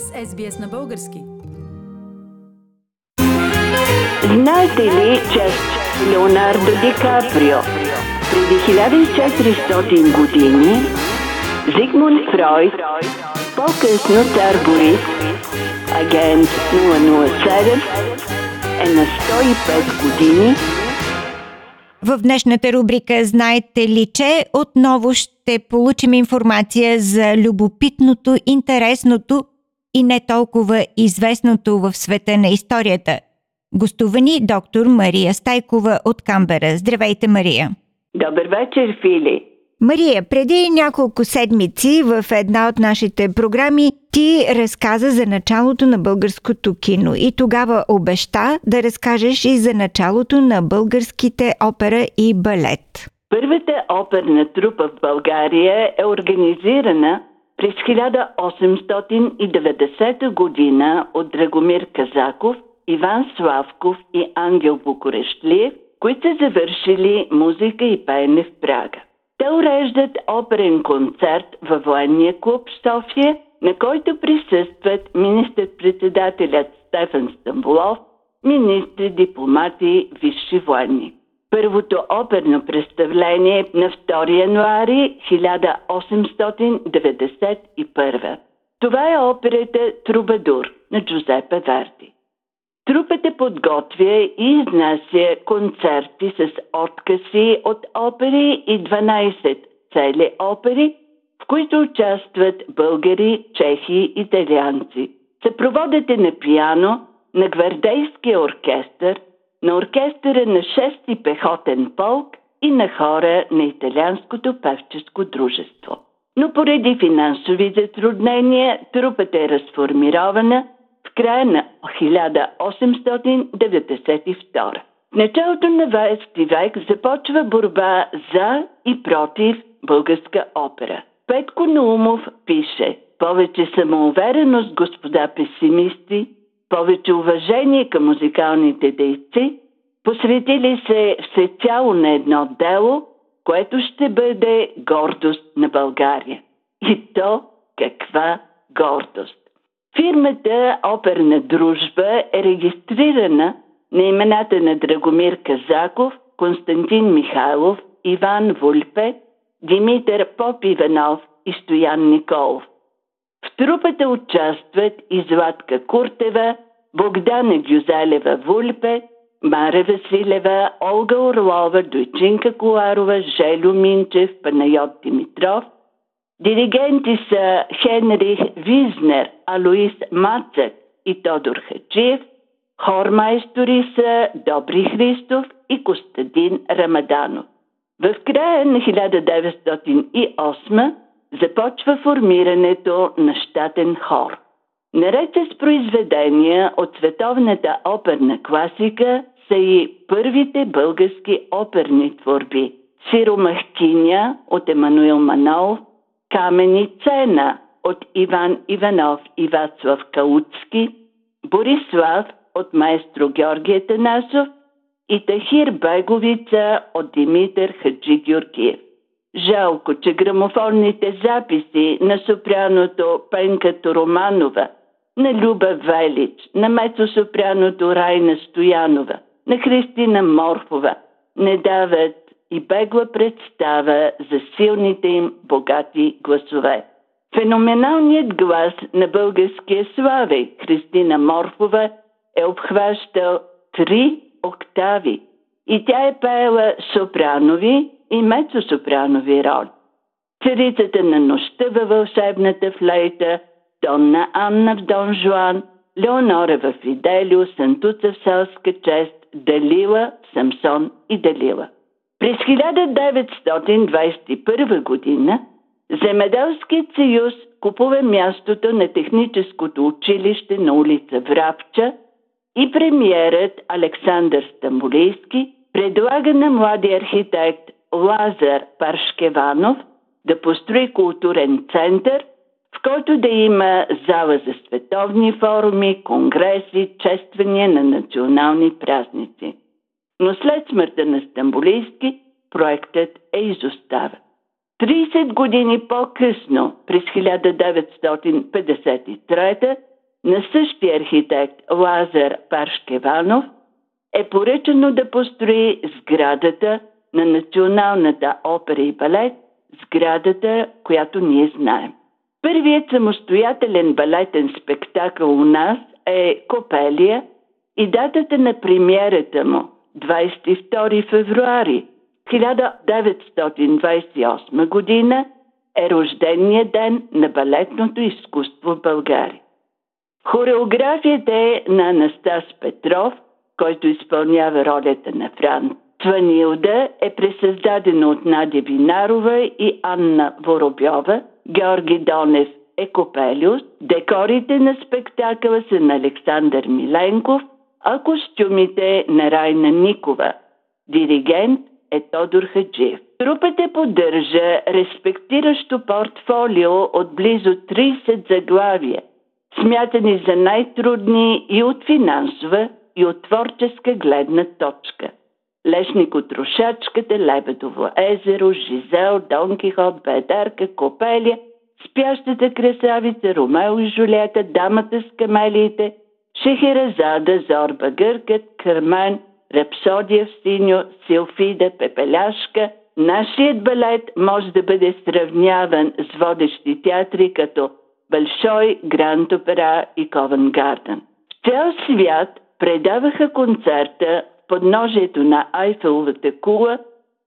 сте с SBS на български. Знаете ли, че Леонардо Ди Каприо преди 1400 години Зигмунд Фройд, по-късно цар Борис, агент 007, е на 105 години в днешната рубрика Знаете ли, че отново ще получим информация за любопитното, интересното и не толкова известното в света на историята. Гостувани доктор Мария Стайкова от Камбера. Здравейте, Мария! Добър вечер, Фили! Мария, преди няколко седмици в една от нашите програми ти разказа за началото на българското кино и тогава обеща да разкажеш и за началото на българските опера и балет. Първата оперна трупа в България е организирана през 1890 година от Драгомир Казаков, Иван Славков и Ангел Букурещлиев, които са завършили музика и пеене в Прага. Те уреждат оперен концерт във военния клуб София, на който присъстват министър-председателят Стефан Стамбулов, министри, дипломати, висши военни. Първото оперно представление е на 2 януари 1891. Това е операта Трубадур на Джузепе Верди. Трупата подготвя и изнася концерти с откази от опери и 12 цели опери, в които участват българи, чехи, италианци. Съпроводите на пиано, на гвардейския оркестър, на оркестъра на 6-ти пехотен полк и на хора на италианското певческо дружество. Но поради финансови затруднения трупата е разформирована в края на 1892. В началото на 20 век започва борба за и против българска опера. Петко Наумов пише повече самоувереност, господа песимисти, повече уважение към музикалните дейци, посветили се всецяло на едно дело, което ще бъде гордост на България. И то каква гордост! Фирмата Оперна дружба е регистрирана на имената на Драгомир Казаков, Константин Михайлов, Иван Вульпе, Димитър Поп Иванов и Стоян Николов. В трупата участват и Златка Куртева, Богдана Гюзалева Вульпе, Мара Василева, Олга Орлова, Дойчинка Коларова, Желю Минчев, Панайот Димитров, Диригенти са Хенрих Визнер, Алоис Мацък и Тодор Хаджиев, хормайстори са Добри Христов и Костадин Рамаданов. В края на 1908 започва формирането на щатен хор. Наред с произведения от световната оперна класика са и първите български оперни творби Сиромахтиня от Емануил Манов, Камени цена от Иван Иванов и Вацлав Кауцки, Борислав от маестро Георгия Танасов и Тахир Беговица от Димитър Хаджи Георгиев. Жалко, че грамофонните записи на сопряното Пенка Тороманова, на Люба Велич, на мецо-сопряното Райна Стоянова, на Христина Морфова не дават и бегла представа за силните им богати гласове. Феноменалният глас на българския слави Христина Морфова е обхващал три октави и тя е пеела сопранови и мецосопранови роли. Царицата на нощта във вълшебната флейта, Донна Анна в Дон Жуан, Леонора в Фиделио, Сантуца в селска чест, Далила, Самсон и Далила. През 1921 година Земеделският съюз купува мястото на техническото училище на улица Врабча и премиерът Александър Стамбулийски предлага на млади архитект Лазар Паршкеванов да построи културен център, в който да има зала за световни форуми, конгреси, чествания на национални празници но след смъртта на Стамбулийски проектът е изоставен. 30 години по-късно, през 1953 на същия архитект Лазар Паршкеванов е поръчано да построи сградата на Националната опера и балет, сградата, която ние знаем. Първият самостоятелен балетен спектакъл у нас е Копелия и датата на премиерата му 22 февруари 1928 година е рождения ден на балетното изкуство в България. Хореографията е на Анастас Петров, който изпълнява ролята на Франц. Тванилда е пресъздадена от Надя Винарова и Анна Воробьова, Георги Донев е Копелиус, декорите на спектакъла са на Александър Миленков, а костюмите на Райна Никова. Диригент е Тодор Хаджиев. Трупата поддържа респектиращо портфолио от близо 30 заглавия, смятани за най-трудни и от финансова, и от творческа гледна точка. Лешник от Рушачката, Лебедово езеро, Жизел, Дон Кихот, Бедарка, Копелия, Спящата красавица, Ромео и Жулета, Дамата с камелиите, Шехерезада, Зорба Гъркът, Кърмен – Рапсодия в синьо, Силфида, Пепеляшка. Нашият балет може да бъде сравняван с водещи театри като Большой, Гранд Опера и Ковен Гарден. В цял свят предаваха концерта подножието на Айфеловата кула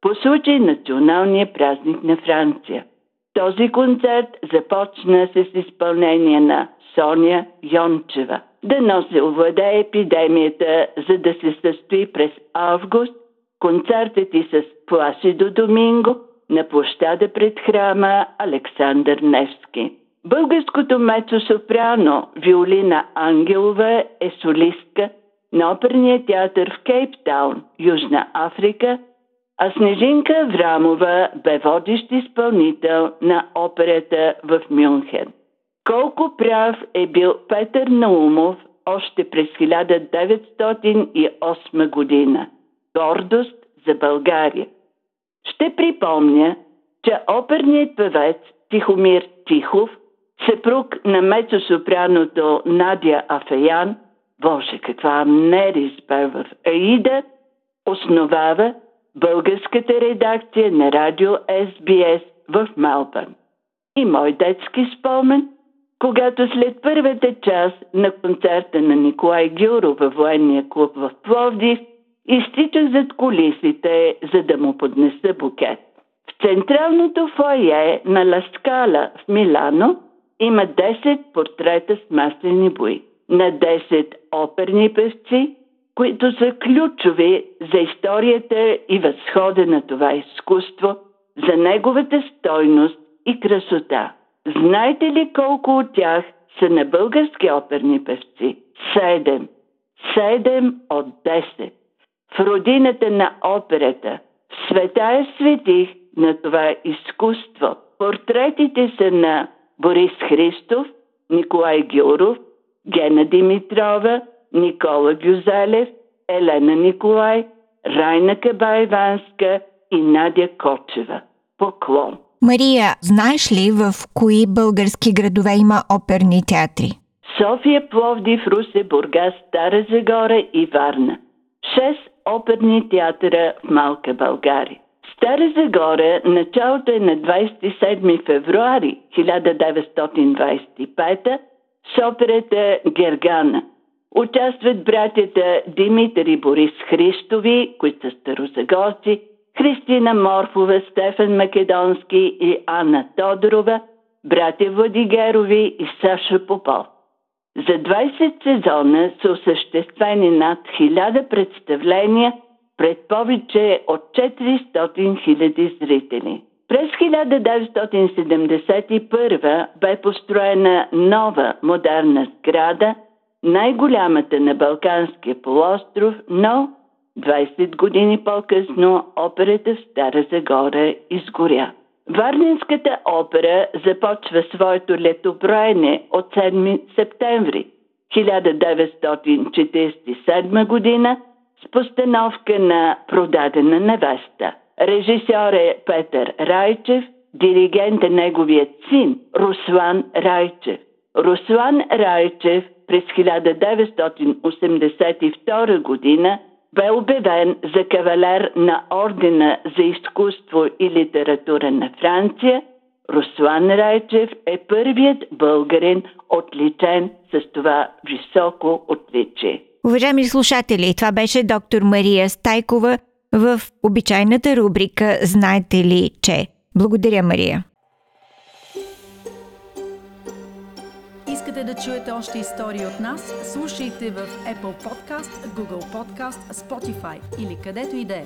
по националния празник на Франция. Този концерт започна с изпълнение на Соня Йончева – да се овладее епидемията, за да се състои през август концертът и с Пласидо Доминго на площада пред храма Александър Невски. Българското мецо-сопрано Виолина Ангелова е солистка на оперния театър в Кейптаун, Южна Африка, а Снежинка Аврамова бе водещ изпълнител на операта в Мюнхен. Колко прав е бил Петър Наумов още през 1908 година. Гордост за България. Ще припомня, че оперният певец Тихомир Тихов, съпруг на мецосопраното Надя Афеян, Боже, каква амнери в Аида, основава българската редакция на радио СБС в Мелбърн. И мой детски спомен – когато след първата част на концерта на Николай Гюро във военния клуб в Пловдив, изтичах зад колисите, за да му поднеса букет. В централното фойе на Ласкала в Милано има 10 портрета с маслени бои на 10 оперни певци, които са ключови за историята и възхода на това изкуство, за неговата стойност и красота. Знаете ли колко от тях са на български оперни певци? Седем. Седем от десет. В родината на операта, в света е светих на това изкуство. Портретите са на Борис Христов, Николай Гюров, Гена Димитрова, Никола Гюзалев, Елена Николай, Райна Кабаеванска и Надя Кочева. Поклон! Мария, знаеш ли в кои български градове има оперни театри? София, Пловдив, Русе, Бургас, Стара Загора и Варна. Шест оперни театъра в Малка България. Стара Загора началото е на 27 февруари 1925 с операта Гергана. Участват братята Димитър и Борис Христови, които са старозагорци, Христина Морфова, Стефан Македонски и Анна Тодорова, братя Владигерови и Саша Попов. За 20 сезона са осъществени над 1000 представления пред повече от 400 000 зрители. През 1971 бе построена нова модерна сграда, най-голямата на Балканския полуостров, но 20 години по-късно операта в Стара Загора изгоря. Варненската опера започва своето летоброене от 7 септември 1947 година с постановка на Продадена невеста. Режисьор е Петър Райчев, диригент е неговият син Руслан Райчев. Руслан Райчев през 1982 година бе обявен за кавалер на Ордена за изкуство и литература на Франция. Руслан Райчев е първият българин отличен с това високо отличие. Уважаеми слушатели, това беше доктор Мария Стайкова в обичайната рубрика Знаете ли, че? Благодаря, Мария. Искате да чуете още истории от нас? Слушайте в Apple Podcast, Google Podcast, Spotify или където и да е.